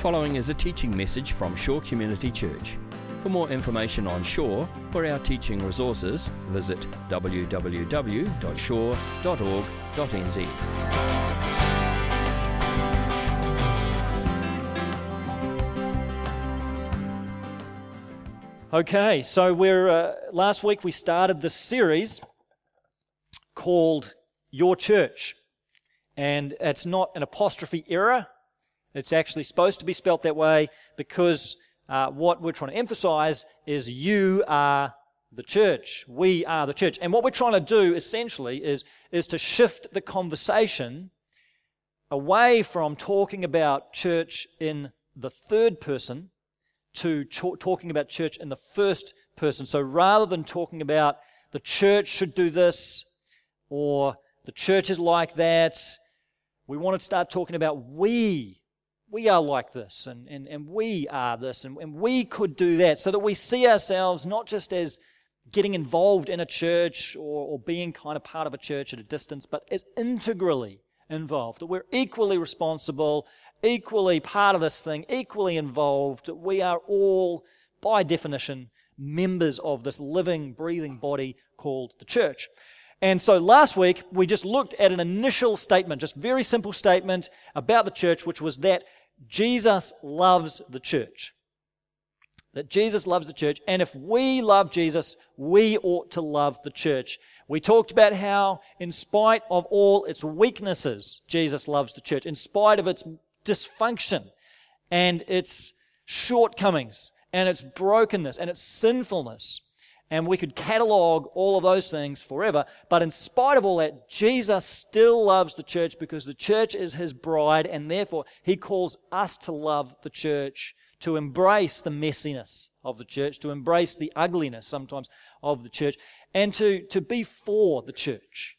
following is a teaching message from Shore Community Church. For more information on Shore or our teaching resources, visit www.shore.org.nz. Okay, so we're uh, last week we started this series called Your Church, and it's not an apostrophe error. It's actually supposed to be spelt that way because uh, what we're trying to emphasize is you are the church. We are the church, and what we're trying to do essentially is is to shift the conversation away from talking about church in the third person to talking about church in the first person. So rather than talking about the church should do this or the church is like that, we want to start talking about we. We are like this and, and, and we are this and, and we could do that so that we see ourselves not just as getting involved in a church or, or being kind of part of a church at a distance, but as integrally involved. That we're equally responsible equally part of this thing, equally involved. that We are all, by definition, members of this living, breathing body called the church. And so last week, we just looked at an initial statement, just very simple statement about the church, which was that Jesus loves the church. That Jesus loves the church. And if we love Jesus, we ought to love the church. We talked about how, in spite of all its weaknesses, Jesus loves the church. In spite of its dysfunction and its shortcomings and its brokenness and its sinfulness. And we could catalog all of those things forever. But in spite of all that, Jesus still loves the church because the church is his bride, and therefore he calls us to love the church, to embrace the messiness of the church, to embrace the ugliness sometimes of the church, and to, to be for the church,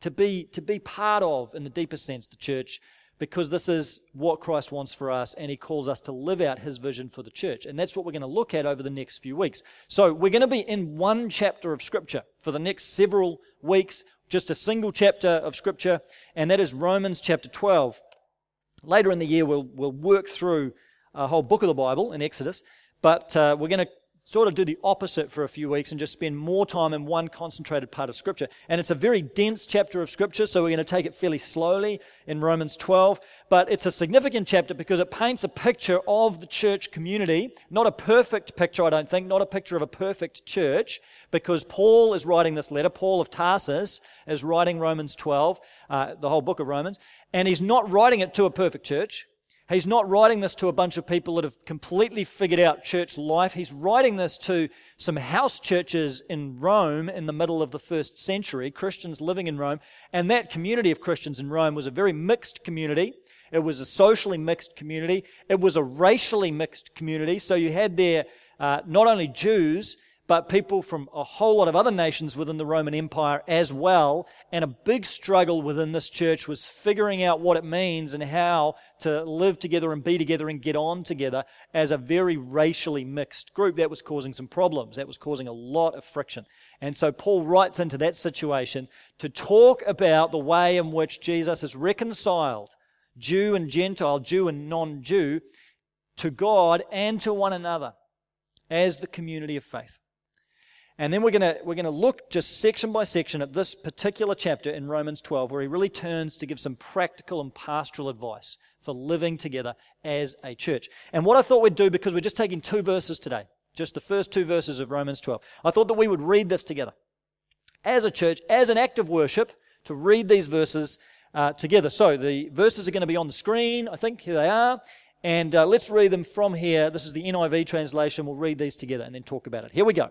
to be, to be part of, in the deepest sense, the church, because this is what Christ wants for us, and He calls us to live out His vision for the church. And that's what we're going to look at over the next few weeks. So we're going to be in one chapter of Scripture for the next several weeks, just a single chapter of Scripture, and that is Romans chapter 12. Later in the year, we'll, we'll work through a whole book of the Bible in Exodus, but uh, we're going to sort of do the opposite for a few weeks and just spend more time in one concentrated part of Scripture. And it's a very dense chapter of Scripture, so we're going to take it fairly slowly in Romans 12. But it's a significant chapter because it paints a picture of the church community. Not a perfect picture, I don't think, not a picture of a perfect church, because Paul is writing this letter. Paul of Tarsus is writing Romans 12, uh, the whole book of Romans, and he's not writing it to a perfect church. He's not writing this to a bunch of people that have completely figured out church life. He's writing this to some house churches in Rome in the middle of the first century, Christians living in Rome. And that community of Christians in Rome was a very mixed community. It was a socially mixed community. It was a racially mixed community. So you had there uh, not only Jews, but people from a whole lot of other nations within the Roman Empire as well. And a big struggle within this church was figuring out what it means and how to live together and be together and get on together as a very racially mixed group. That was causing some problems. That was causing a lot of friction. And so Paul writes into that situation to talk about the way in which Jesus has reconciled Jew and Gentile, Jew and non Jew, to God and to one another as the community of faith. And then we're going to we're going to look just section by section at this particular chapter in Romans 12 where he really turns to give some practical and pastoral advice for living together as a church. And what I thought we'd do because we're just taking two verses today, just the first two verses of Romans 12. I thought that we would read this together. As a church, as an act of worship, to read these verses uh, together. So the verses are going to be on the screen. I think here they are. And uh, let's read them from here. This is the NIV translation. We'll read these together and then talk about it. Here we go.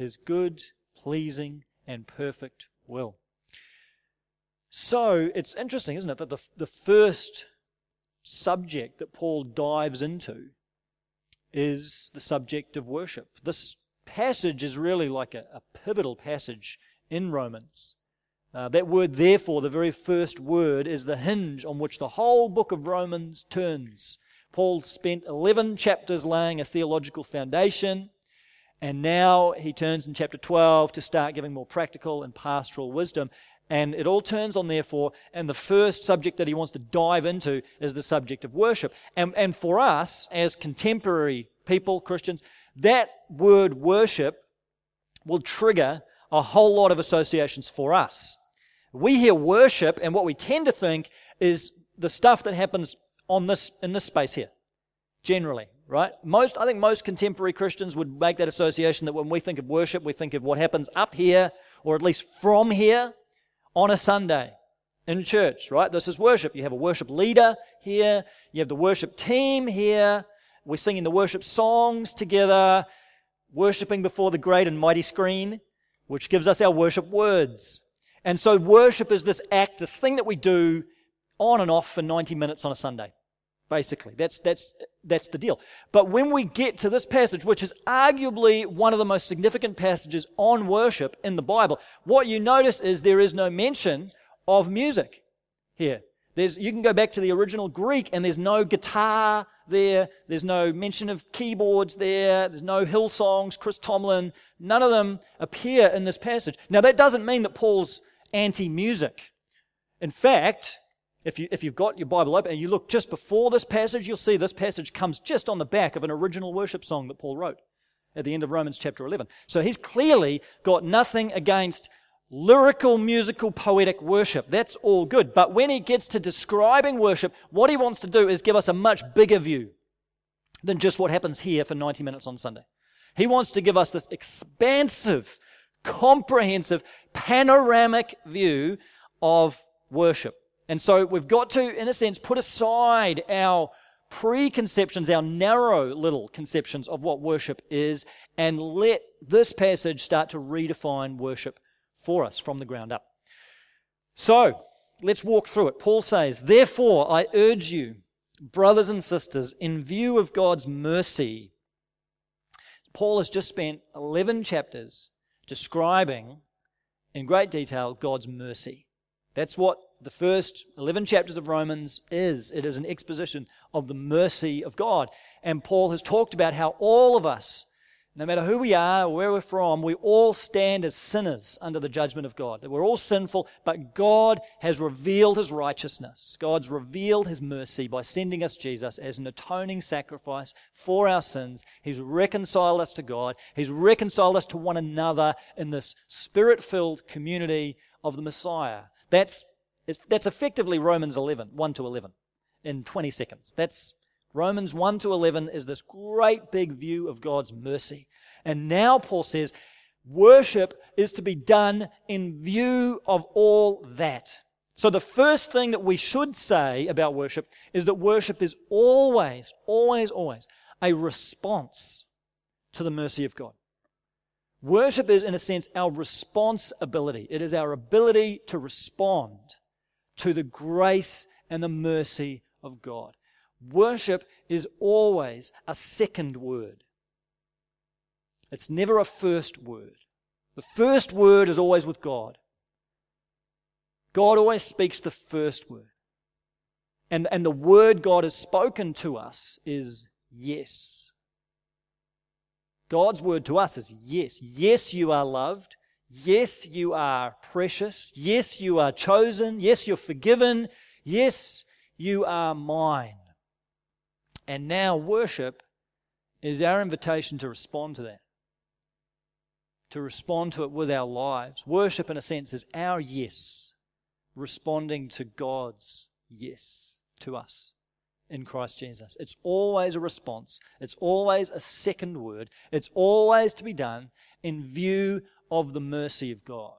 his good, pleasing, and perfect will. So it's interesting, isn't it, that the, the first subject that Paul dives into is the subject of worship. This passage is really like a, a pivotal passage in Romans. Uh, that word, therefore, the very first word, is the hinge on which the whole book of Romans turns. Paul spent 11 chapters laying a theological foundation, and now he turns in chapter 12 to start giving more practical and pastoral wisdom. And it all turns on, therefore, and the first subject that he wants to dive into is the subject of worship. And, and for us, as contemporary people, Christians, that word worship will trigger a whole lot of associations for us. We hear worship, and what we tend to think is the stuff that happens on this, in this space here, generally, right? Most, I think most contemporary Christians would make that association that when we think of worship, we think of what happens up here, or at least from here, on a Sunday in church, right? This is worship. You have a worship leader here, you have the worship team here, we're singing the worship songs together, worshiping before the great and mighty screen, which gives us our worship words. And so worship is this act, this thing that we do on and off for 90 minutes on a Sunday. Basically, that's, that's, that's the deal. But when we get to this passage, which is arguably one of the most significant passages on worship in the Bible, what you notice is there is no mention of music here. There's, you can go back to the original Greek and there's no guitar there. There's no mention of keyboards there. There's no Hillsongs, Chris Tomlin. None of them appear in this passage. Now that doesn't mean that Paul's anti-music. In fact, if, you, if you've got your Bible open and you look just before this passage, you'll see this passage comes just on the back of an original worship song that Paul wrote at the end of Romans chapter 11. So he's clearly got nothing against lyrical, musical, poetic worship. That's all good. But when he gets to describing worship, what he wants to do is give us a much bigger view than just what happens here for 90 minutes on Sunday. He wants to give us this expansive, comprehensive, panoramic view of worship. And so we've got to, in a sense, put aside our preconceptions, our narrow little conceptions of what worship is, and let this passage start to redefine worship for us from the ground up. So, let's walk through it. Paul says, Therefore, I urge you, brothers and sisters, in view of God's mercy. Paul has just spent 11 chapters describing in great detail God's mercy. That's what the first 11 chapters of Romans is. It is an exposition of the mercy of God. And Paul has talked about how all of us no matter who we are or where we're from, we all stand as sinners under the judgment of God. That we're all sinful, but God has revealed his righteousness. God's revealed his mercy by sending us Jesus as an atoning sacrifice for our sins. He's reconciled us to God. He's reconciled us to one another in this spirit filled community of the Messiah. That's, that's effectively Romans 11, 1 to 11 in 20 seconds. That's Romans 1 to 11 is this great big view of God's mercy. And now Paul says, worship is to be done in view of all that. So the first thing that we should say about worship is that worship is always, always, always a response to the mercy of God. Worship is, in a sense, our responsibility. It is our ability to respond to the grace and the mercy of God. Worship is always a second word. It's never a first word. The first word is always with God. God always speaks the first word. And, and the word God has spoken to us is yes. God's word to us is yes. Yes, you are loved. Yes, you are precious. Yes, you are chosen. Yes, you're forgiven. Yes, you are mine. And now worship is our invitation to respond to that, to respond to it with our lives. Worship, in a sense, is our yes, responding to God's yes to us in Christ Jesus. It's always a response, it's always a second word, it's always to be done in view of the mercy of God.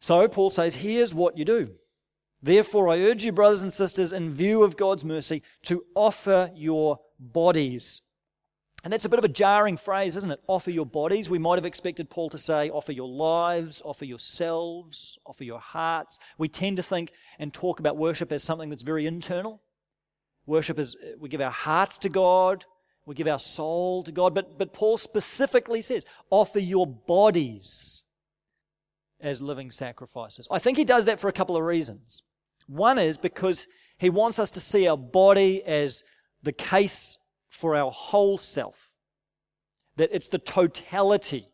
So Paul says, here's what you do. Therefore, I urge you, brothers and sisters, in view of God's mercy, to offer your bodies And that's a bit of a jarring phrase, isn't it? Offer your bodies. We might have expected Paul to say, offer your lives, offer yourselves, offer your hearts. We tend to think and talk about worship as something that's very internal. Worship is, we give our hearts to God, we give our soul to God. But, but Paul specifically says, offer your bodies as living sacrifices. I think he does that for a couple of reasons. One is because he wants us to see our body as the case for our whole self. That it's the totality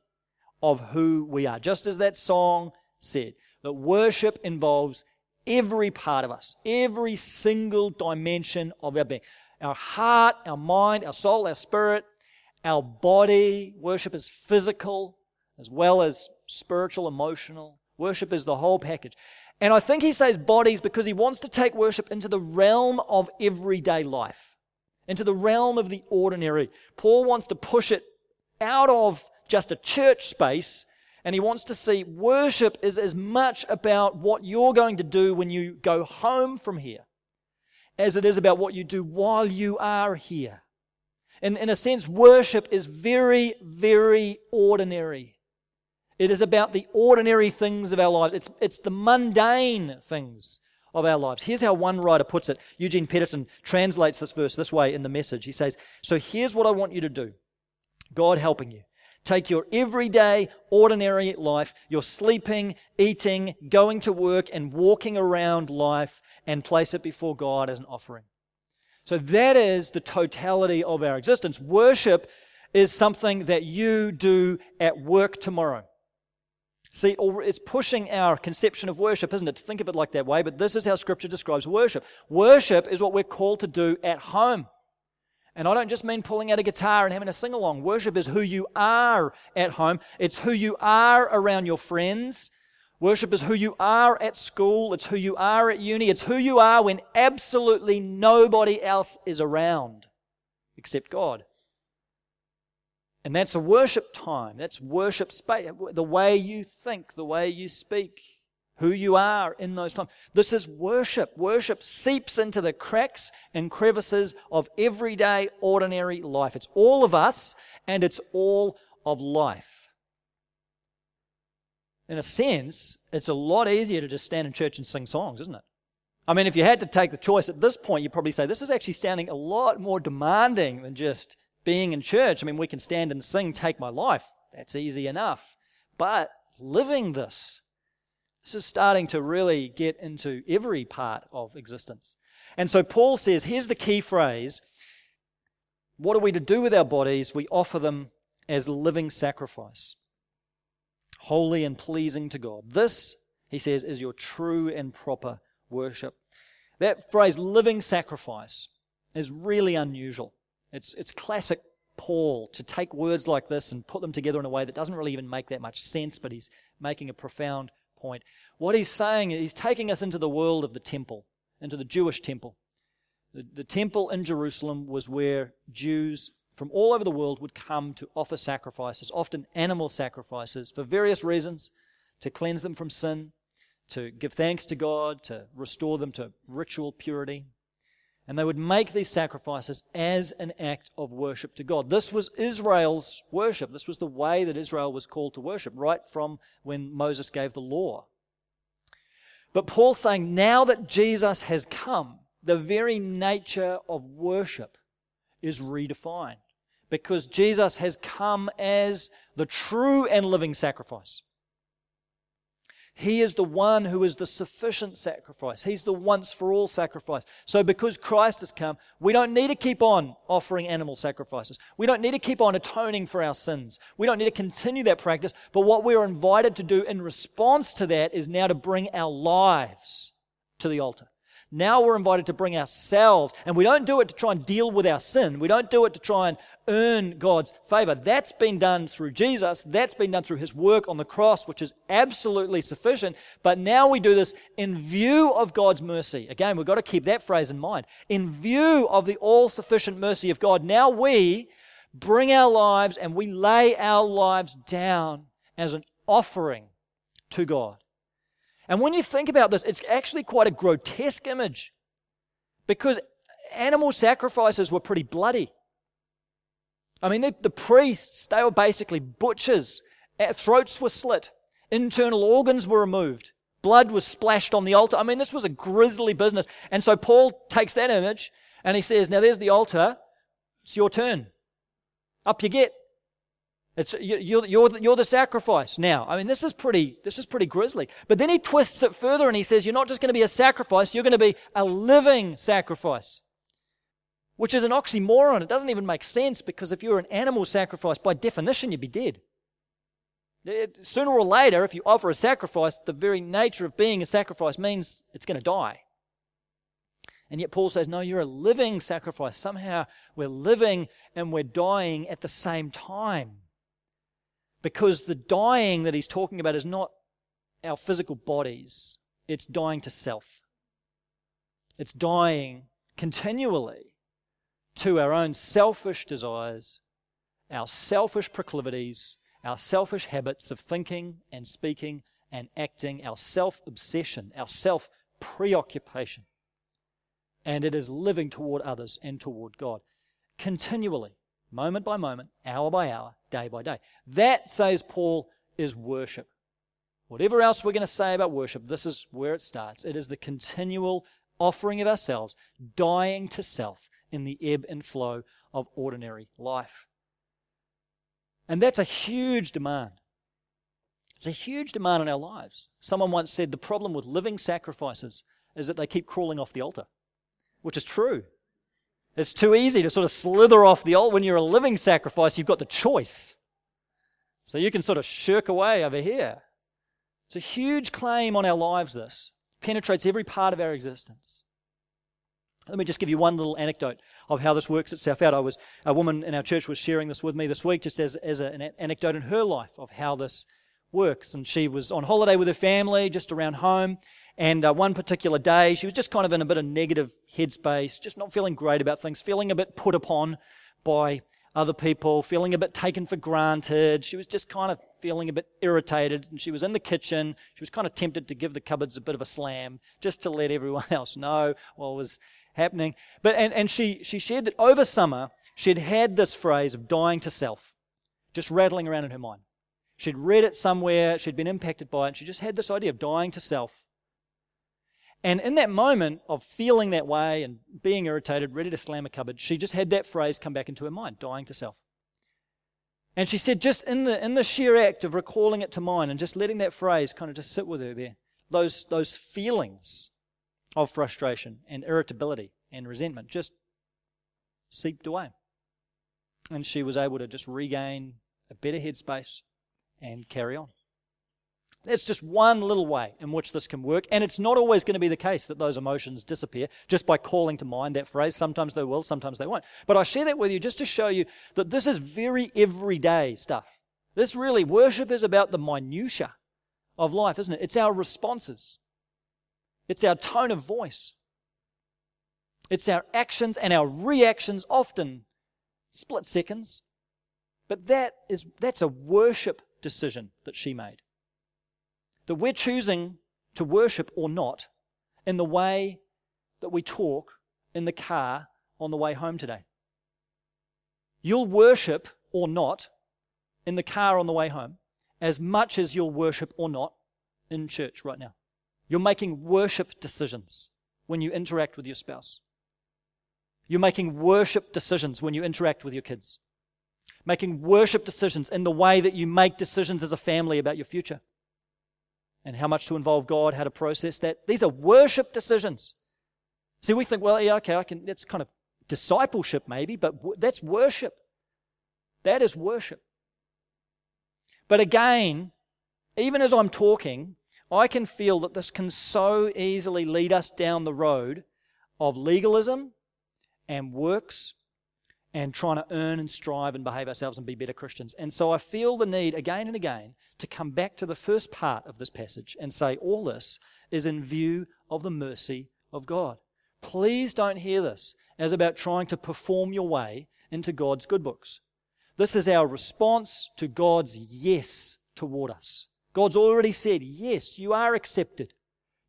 of who we are. Just as that song said, that worship involves every part of us, every single dimension of our being. Our heart, our mind, our soul, our spirit, our body. Worship is physical as well as spiritual, emotional. Worship is the whole package. And I think he says bodies because he wants to take worship into the realm of everyday life into the realm of the ordinary. Paul wants to push it out of just a church space and he wants to see worship is as much about what you're going to do when you go home from here as it is about what you do while you are here. In, in a sense, worship is very, very ordinary. It is about the ordinary things of our lives. It's, it's the mundane things of our lives. Here's how one writer puts it. Eugene Peterson translates this verse this way in the message. He says, So here's what I want you to do God helping you. Take your everyday, ordinary life, your sleeping, eating, going to work, and walking around life, and place it before God as an offering. So that is the totality of our existence. Worship is something that you do at work tomorrow. See, it's pushing our conception of worship, isn't it? To think of it like that way, but this is how Scripture describes worship. Worship is what we're called to do at home. And I don't just mean pulling out a guitar and having a sing along. Worship is who you are at home, it's who you are around your friends. Worship is who you are at school, it's who you are at uni, it's who you are when absolutely nobody else is around except God. And that's a worship time. That's worship space. The way you think, the way you speak, who you are in those times. This is worship. Worship seeps into the cracks and crevices of everyday, ordinary life. It's all of us and it's all of life. In a sense, it's a lot easier to just stand in church and sing songs, isn't it? I mean, if you had to take the choice at this point, you'd probably say this is actually sounding a lot more demanding than just being in church, I mean, we can stand and sing, Take My Life. That's easy enough. But living this, this is starting to really get into every part of existence. And so Paul says, here's the key phrase What are we to do with our bodies? We offer them as living sacrifice, holy and pleasing to God. This, he says, is your true and proper worship. That phrase, living sacrifice, is really unusual. It's, it's classic Paul to take words like this and put them together in a way that doesn't really even make that much sense, but he's making a profound point. What he's saying is he's taking us into the world of the temple, into the Jewish temple. The, the temple in Jerusalem was where Jews from all over the world would come to offer sacrifices, often animal sacrifices, for various reasons to cleanse them from sin, to give thanks to God, to restore them to ritual purity. And they would make these sacrifices as an act of worship to God. This was Israel's worship. This was the way that Israel was called to worship, right from when Moses gave the law. But Paul's saying now that Jesus has come, the very nature of worship is redefined because Jesus has come as the true and living sacrifice. He is the one who is the sufficient sacrifice. He's the once for all sacrifice. So, because Christ has come, we don't need to keep on offering animal sacrifices. We don't need to keep on atoning for our sins. We don't need to continue that practice. But what we're invited to do in response to that is now to bring our lives to the altar. Now we're invited to bring ourselves, and we don't do it to try and deal with our sin. We don't do it to try and earn God's favor. That's been done through Jesus. That's been done through his work on the cross, which is absolutely sufficient. But now we do this in view of God's mercy. Again, we've got to keep that phrase in mind. In view of the all sufficient mercy of God, now we bring our lives and we lay our lives down as an offering to God. And when you think about this, it's actually quite a grotesque image because animal sacrifices were pretty bloody. I mean, the, priests, they were basically butchers. Uh, throats were slit. Internal organs were removed. Blood was splashed on the altar. I mean, this was a grisly business. And so Paul takes that image and he says, Now there's the altar. It's your turn. Up you get. It's, you're, you're, you're the sacrifice now. I mean, this is pretty, this is pretty grisly. But then he twists it further and he says, you're not just going to be a sacrifice, you're going to be a living sacrifice. Which is an oxymoron. It doesn't even make sense because if you're an animal sacrifice, by definition, you'd be dead. It, sooner or later, if you offer a sacrifice, the very nature of being a sacrifice means it's going to die. And yet Paul says, no, you're a living sacrifice. Somehow we're living and we're dying at the same time. Because the dying that he's talking about is not our physical bodies, it's dying to self. It's dying continually to our own selfish desires, our selfish proclivities, our selfish habits of thinking and speaking and acting, our self obsession, our self preoccupation. And it is living toward others and toward God continually moment by moment, hour by hour, day by day. That, says Paul, is worship. Whatever else we're going to say about worship, this is where it starts. It is the continual offering of ourselves, dying to self in the ebb and flow of ordinary life. And that's a huge demand. It's a huge demand in our lives. Someone once said the problem with living sacrifices is that they keep crawling off the altar, which is true. It's too easy to sort of slither off the altar. When you're a living sacrifice, you've got the choice. So you can sort of shirk away over here. It's a huge claim on our lives, this. Penetrates every part of our existence. Let me just give you one little anecdote of how this works itself out. I was a woman in our church was sharing this with me this week, just as, as an anecdote in her life of how this works. And she was on holiday with her family, just around home, and uh, one particular day, she was just kind of in a bit of negative headspace, just not feeling great about things, feeling a bit put upon by other people, feeling a bit taken for granted. She was just kind of feeling a bit irritated. And she was in the kitchen. She was kind of tempted to give the cupboards a bit of a slam just to let everyone else know what was happening. But, and, and she, she shared that over summer, she'd had this phrase of dying to self just rattling around in her mind. She'd read it somewhere, she'd been impacted by it, and she just had this idea of dying to self. And in that moment of feeling that way and being irritated, ready to slam a cupboard, she just had that phrase come back into her mind, dying to self. And she said, just in the, in the sheer act of recalling it to mind and just letting that phrase kind of just sit with her there, those, those feelings of frustration and irritability and resentment just seeped away. And she was able to just regain a better headspace and carry on. That's just one little way in which this can work. And it's not always going to be the case that those emotions disappear just by calling to mind that phrase. Sometimes they will, sometimes they won't. But I share that with you just to show you that this is very everyday stuff. This really, worship is about the minutiae of life, isn't it? It's our responses, it's our tone of voice, it's our actions and our reactions, often split seconds. But that is, that's a worship decision that she made that we're choosing to worship or not in the way that we talk in the car on the way home today. You'll worship or not in the car on the way home as much as you'll worship or not in church right now. You're making worship decisions when you interact with your spouse. You're making worship decisions when you interact with your kids. Making worship decisions in the way that you make decisions as a family about your future and how much to involve God, how to process that. These are worship decisions. See, we think, well, yeah, okay, I can, that's kind of discipleship maybe, but w- that's worship. That is worship. But again, even as I'm talking, I can feel that this can so easily lead us down the road of legalism and works and trying to earn and strive and behave ourselves and be better Christians. And so I feel the need again and again to come back to the first part of this passage and say, all this is in view of the mercy of God. Please don't hear this as about trying to perform your way into God's good books. This is our response to God's yes toward us. God's already said, yes, you are accepted.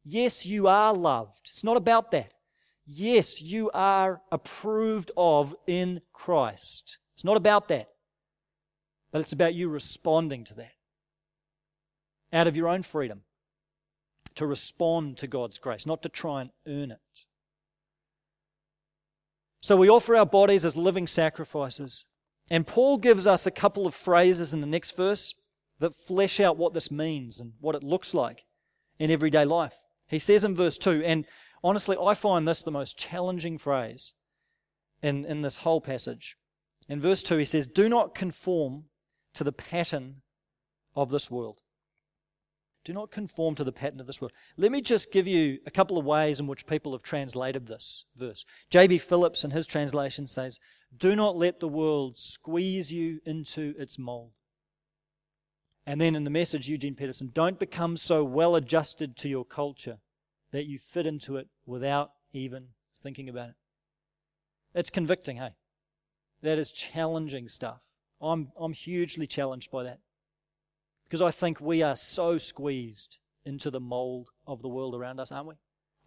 Yes, you are loved. It's not about that. Yes, you are approved of in Christ. It's not about that. But it's about you responding to that out of your own freedom to respond to God's grace, not to try and earn it. So we offer our bodies as living sacrifices. And Paul gives us a couple of phrases in the next verse that flesh out what this means and what it looks like in everyday life. He says in verse 2, and honestly, I find this the most challenging phrase in, in this whole passage. In verse 2, he says, Do not conform to the pattern of this world. Do not conform to the pattern of this world. Let me just give you a couple of ways in which people have translated this verse. J.B. Phillips, in his translation, says, Do not let the world squeeze you into its mold. And then in the message, Eugene Peterson, don't become so well adjusted to your culture that you fit into it without even thinking about it. It's convicting, hey? That is challenging stuff. I'm, I'm hugely challenged by that. Because I think we are so squeezed into the mold of the world around us, aren't we?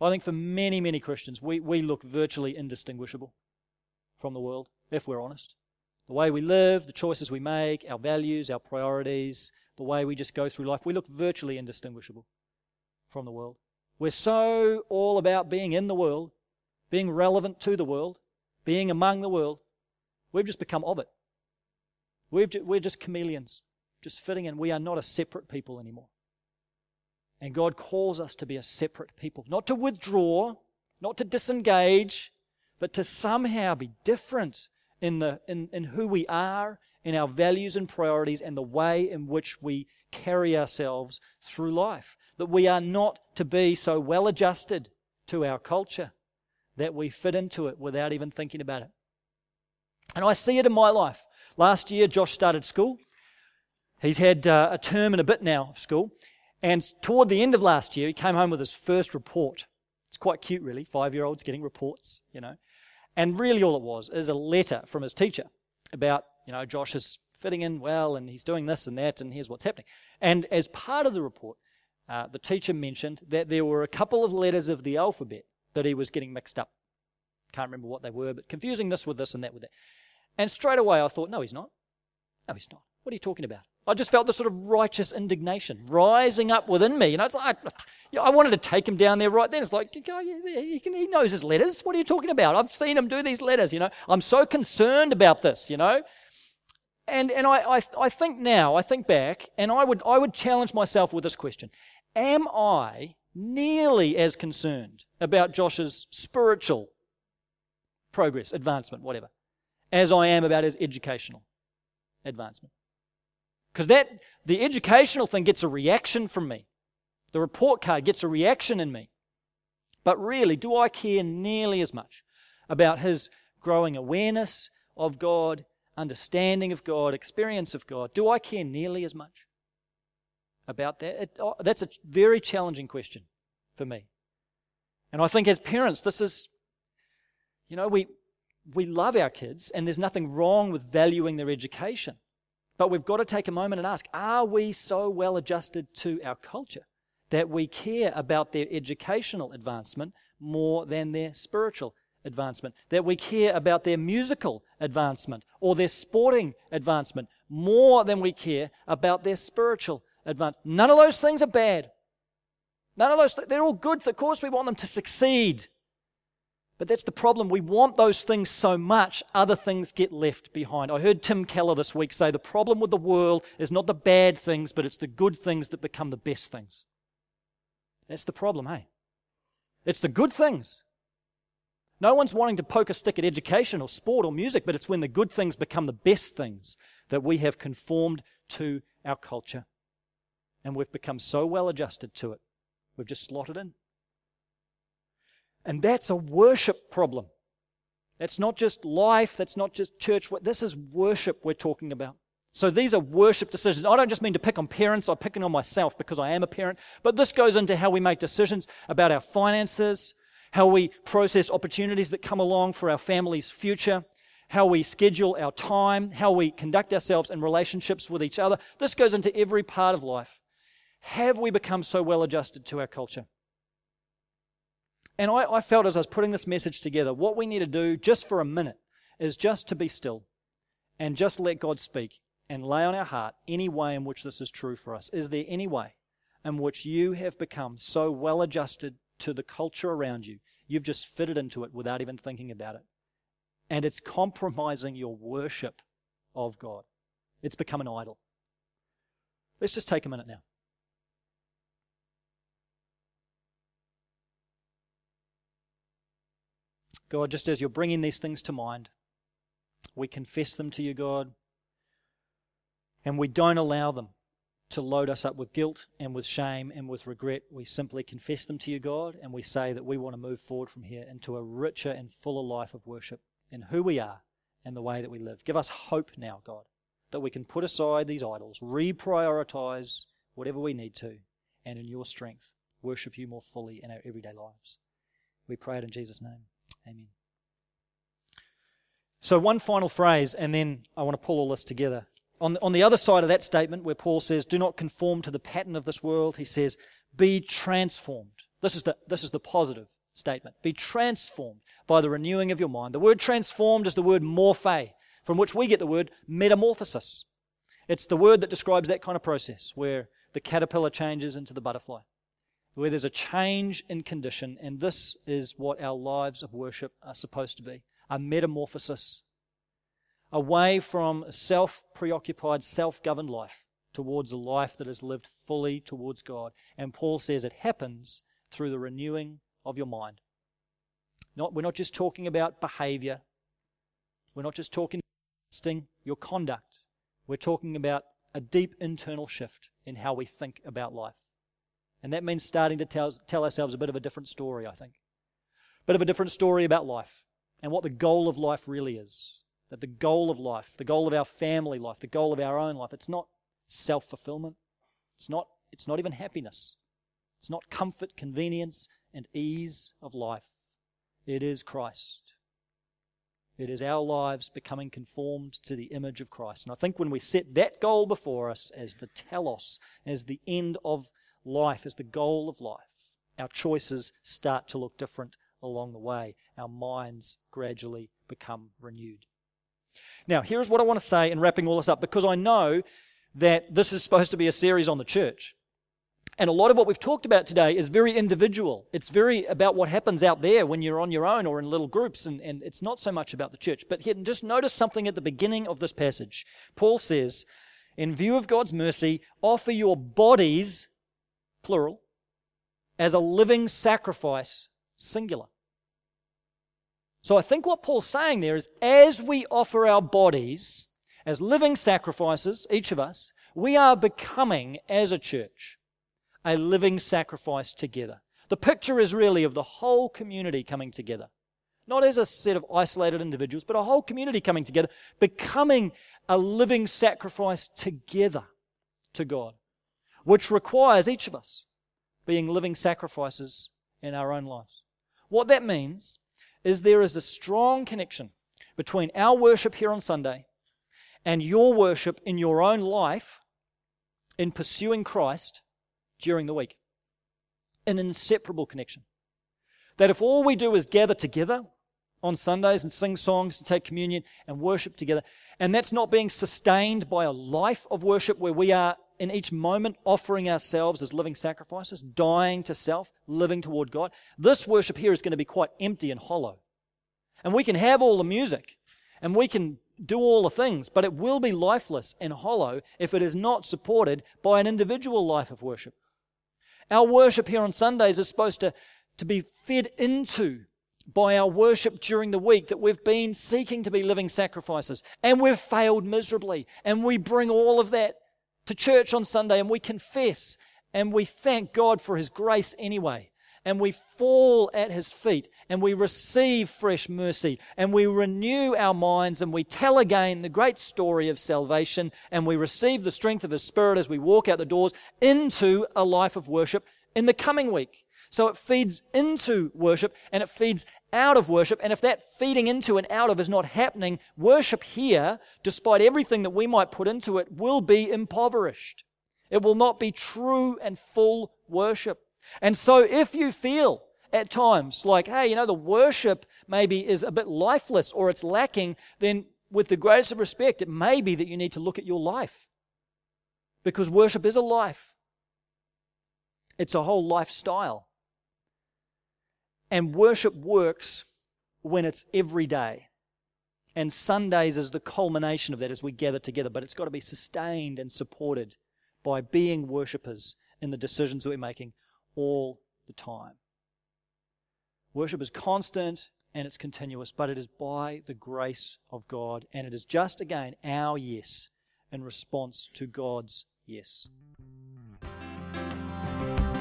I think for many, many Christians, we, we look virtually indistinguishable from the world, if we're honest. The way we live, the choices we make, our values, our priorities, the way we just go through life, we look virtually indistinguishable from the world. We're so all about being in the world, being relevant to the world, being among the world. We've just become of it. We've, we're just chameleons just fitting in. We are not a separate people anymore. And God calls us to be a separate people, not to withdraw, not to disengage, but to somehow be different in, the, in, in who we are, in our values and priorities, and the way in which we carry ourselves through life. That we are not to be so well adjusted to our culture that we fit into it without even thinking about it. And I see it in my life. Last year, Josh started school. He's had uh, a term and a bit now of school. And toward the end of last year, he came home with his first report. It's quite cute, really. Five year olds getting reports, you know. And really, all it was is a letter from his teacher about, you know, Josh is fitting in well and he's doing this and that and here's what's happening. And as part of the report, uh, the teacher mentioned that there were a couple of letters of the alphabet that he was getting mixed up. Can't remember what they were, but confusing this with this and that with that. And straight away I thought, no, he's not. No, he's not. What are you talking about? I just felt this sort of righteous indignation rising up within me. You know, it's like, I, I wanted to take him down there right then. It's like, he, he knows his letters. What are you talking about? I've seen him do these letters, you know. I'm so concerned about this, you know. And, and I, I, I think now, I think back, and I would, I would challenge myself with this question Am I nearly as concerned about Josh's spiritual progress, advancement, whatever, as I am about his educational advancement? Because that the educational thing gets a reaction from me. The report card gets a reaction in me. But really, do I care nearly as much about his growing awareness of God, understanding of God, experience of God? Do I care nearly as much about that? It, oh, that's a very challenging question for me. And I think as parents, this is, you know, we, we love our kids and there's nothing wrong with valuing their education. But we've got to take a moment and ask are we so well adjusted to our culture that we care about their educational advancement more than their spiritual advancement? That we care about their musical advancement or their sporting advancement more than we care about their spiritual advancement? None of those things are bad. None of those, they're all good. Of course, we want them to succeed. But that's the problem. We want those things so much, other things get left behind. I heard Tim Keller this week say the problem with the world is not the bad things, but it's the good things that become the best things. That's the problem, hey? It's the good things. No one's wanting to poke a stick at education or sport or music, but it's when the good things become the best things that we have conformed to our culture. And we've become so well adjusted to it, we've just slotted in. And that's a worship problem. That's not just life, that's not just church. This is worship we're talking about. So these are worship decisions. I don't just mean to pick on parents, I'm picking on myself because I am a parent, but this goes into how we make decisions about our finances, how we process opportunities that come along for our family's future, how we schedule our time, how we conduct ourselves in relationships with each other. This goes into every part of life. Have we become so well adjusted to our culture? And I, I felt as I was putting this message together, what we need to do just for a minute is just to be still and just let God speak and lay on our heart any way in which this is true for us. Is there any way in which you have become so well adjusted to the culture around you, you've just fitted into it without even thinking about it? And it's compromising your worship of God. It's become an idol. Let's just take a minute now. God, just as you're bringing these things to mind, we confess them to you, God, and we don't allow them to load us up with guilt and with shame and with regret. We simply confess them to you, God, and we say that we want to move forward from here into a richer and fuller life of worship in who we are and the way that we live. Give us hope now, God, that we can put aside these idols, reprioritize whatever we need to, and in your strength, worship you more fully in our everyday lives. We pray it in Jesus' name. Amen. So, one final phrase, and then I want to pull all this together. On, on the other side of that statement, where Paul says, Do not conform to the pattern of this world, he says, Be transformed. This is the, this is the positive statement. Be transformed by the renewing of your mind. The word transformed is the word morphe, from which we get the word metamorphosis. It's the word that describes that kind of process where the caterpillar changes into the butterfly where there's a change in condition, and this is what our lives of worship are supposed to be a metamorphosis away from a self preoccupied, self governed life towards a life that is lived fully towards God. And Paul says it happens through the renewing of your mind. Not, we're not just talking about behavior, we're not just talking about your conduct, we're talking about a deep internal shift in how we think about life. And that means starting to tell, tell ourselves a bit of a different story, I think. A bit of a different story about life and what the goal of life really is. That the goal of life, the goal of our family life, the goal of our own life, it's not self fulfillment. It's not, it's not even happiness. It's not comfort, convenience, and ease of life. It is Christ. It is our lives becoming conformed to the image of Christ. And I think when we set that goal before us as the telos, as the end of life as the goal of life, our choices start to look different along the way. Our minds gradually become renewed. Now, here's what I want to say in wrapping all this up because I know that this is supposed to be a series on the church. And a lot of what we've talked about today is very individual. It's very about what happens out there when you're on your own or in little groups, and, and it's not so much about the church. But here, just notice something at the beginning of this passage. Paul says, In view of God's mercy, offer your bodies plural, as a living sacrifice, singular. So I think what Paul's saying there is as we offer our bodies as living sacrifices, each of us, we are becoming, as a church, a living sacrifice together. The picture is really of the whole community coming together. Not as a set of isolated individuals, but a whole community coming together, becoming a living sacrifice together to God which requires each of us being living sacrifices in our own lives. What that means is there is a strong connection between our worship here on Sunday and your worship in your own life in pursuing Christ during the week. An inseparable connection. That if all we do is gather together on Sundays and sing songs and take communion and worship together, and that's not being sustained by a life of worship where we are in each moment offering ourselves as living sacrifices, dying to self, living toward God, this worship here is going to be quite empty and hollow. And we can have all the music and we can do all the things, but it will be lifeless and hollow if it is not supported by an individual life of worship. Our worship here on Sundays is supposed to, to be fed into by our worship during the week that we've been seeking to be living sacrifices and we've failed miserably. And we bring all of that to church on Sunday and we confess and we thank God for His grace anyway. And we fall at His feet and we receive fresh mercy and we renew our minds and we tell again the great story of salvation and we receive the strength of His Spirit as we walk out the doors into a life of worship in the coming week. So it feeds into worship and it feeds out of worship. And if that feeding into and out of is not happening, worship here, despite everything that we might put into it, will be impoverished. It will not be true and full worship. And so if you feel at times like, hey, you know, the worship maybe is a bit lifeless or it's lacking, then with the greatest of respect, it may be that you need to look at your life. Because worship is a life, it's a whole lifestyle. And worship works when it's every day. And Sundays is the culmination of that as we gather together, but it's got to be sustained and supported by being worshippers in the decisions that we're making all the time. Worship is constant and it's continuous, but it is by the grace of God, and it is just again our yes in response to God's yes.